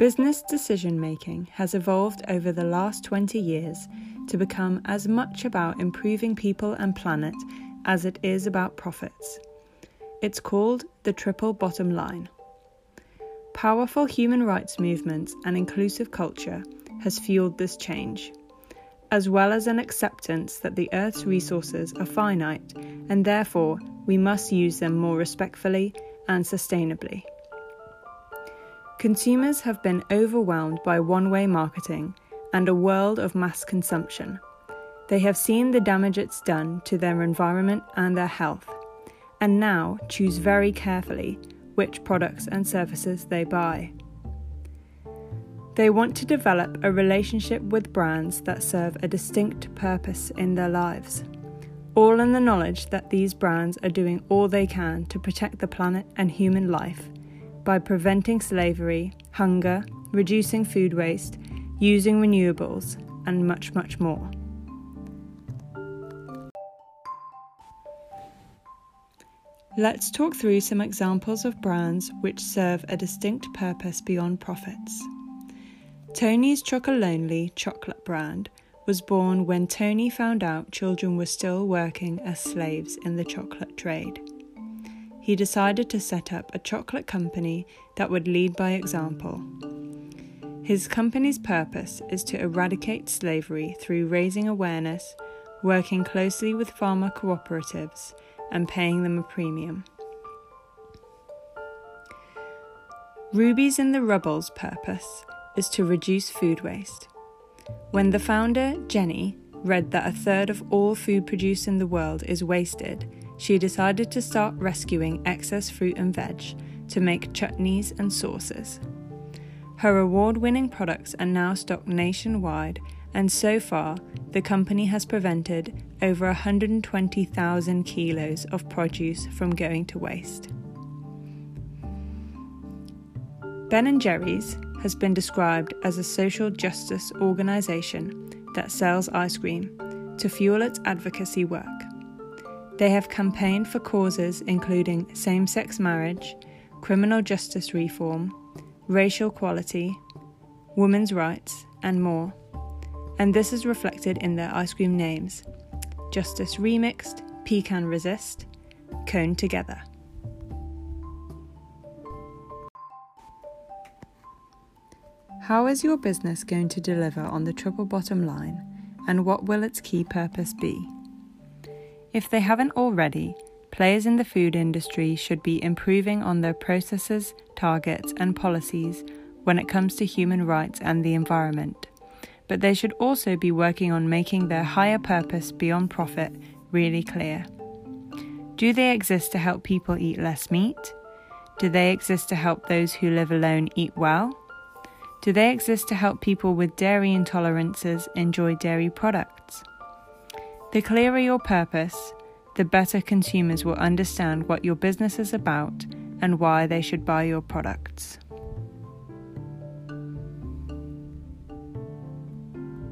Business decision making has evolved over the last 20 years to become as much about improving people and planet as it is about profits. It's called the triple bottom line. Powerful human rights movements and inclusive culture has fueled this change, as well as an acceptance that the Earth's resources are finite and therefore we must use them more respectfully and sustainably. Consumers have been overwhelmed by one way marketing and a world of mass consumption. They have seen the damage it's done to their environment and their health, and now choose very carefully which products and services they buy. They want to develop a relationship with brands that serve a distinct purpose in their lives, all in the knowledge that these brands are doing all they can to protect the planet and human life by preventing slavery, hunger, reducing food waste, using renewables, and much, much more. Let's talk through some examples of brands which serve a distinct purpose beyond profits. Tony's Chocolonely chocolate brand was born when Tony found out children were still working as slaves in the chocolate trade he decided to set up a chocolate company that would lead by example. His company's purpose is to eradicate slavery through raising awareness, working closely with farmer cooperatives, and paying them a premium. Rubies in the Rubble's purpose is to reduce food waste. When the founder, Jenny, read that a third of all food produced in the world is wasted, she decided to start rescuing excess fruit and veg to make chutneys and sauces. Her award winning products are now stocked nationwide, and so far, the company has prevented over 120,000 kilos of produce from going to waste. Ben & Jerry's has been described as a social justice organisation that sells ice cream to fuel its advocacy work. They have campaigned for causes including same sex marriage, criminal justice reform, racial equality, women's rights, and more. And this is reflected in their ice cream names Justice Remixed, Pecan Resist, Cone Together. How is your business going to deliver on the triple bottom line, and what will its key purpose be? If they haven't already, players in the food industry should be improving on their processes, targets, and policies when it comes to human rights and the environment. But they should also be working on making their higher purpose beyond profit really clear. Do they exist to help people eat less meat? Do they exist to help those who live alone eat well? Do they exist to help people with dairy intolerances enjoy dairy products? The clearer your purpose, the better consumers will understand what your business is about and why they should buy your products.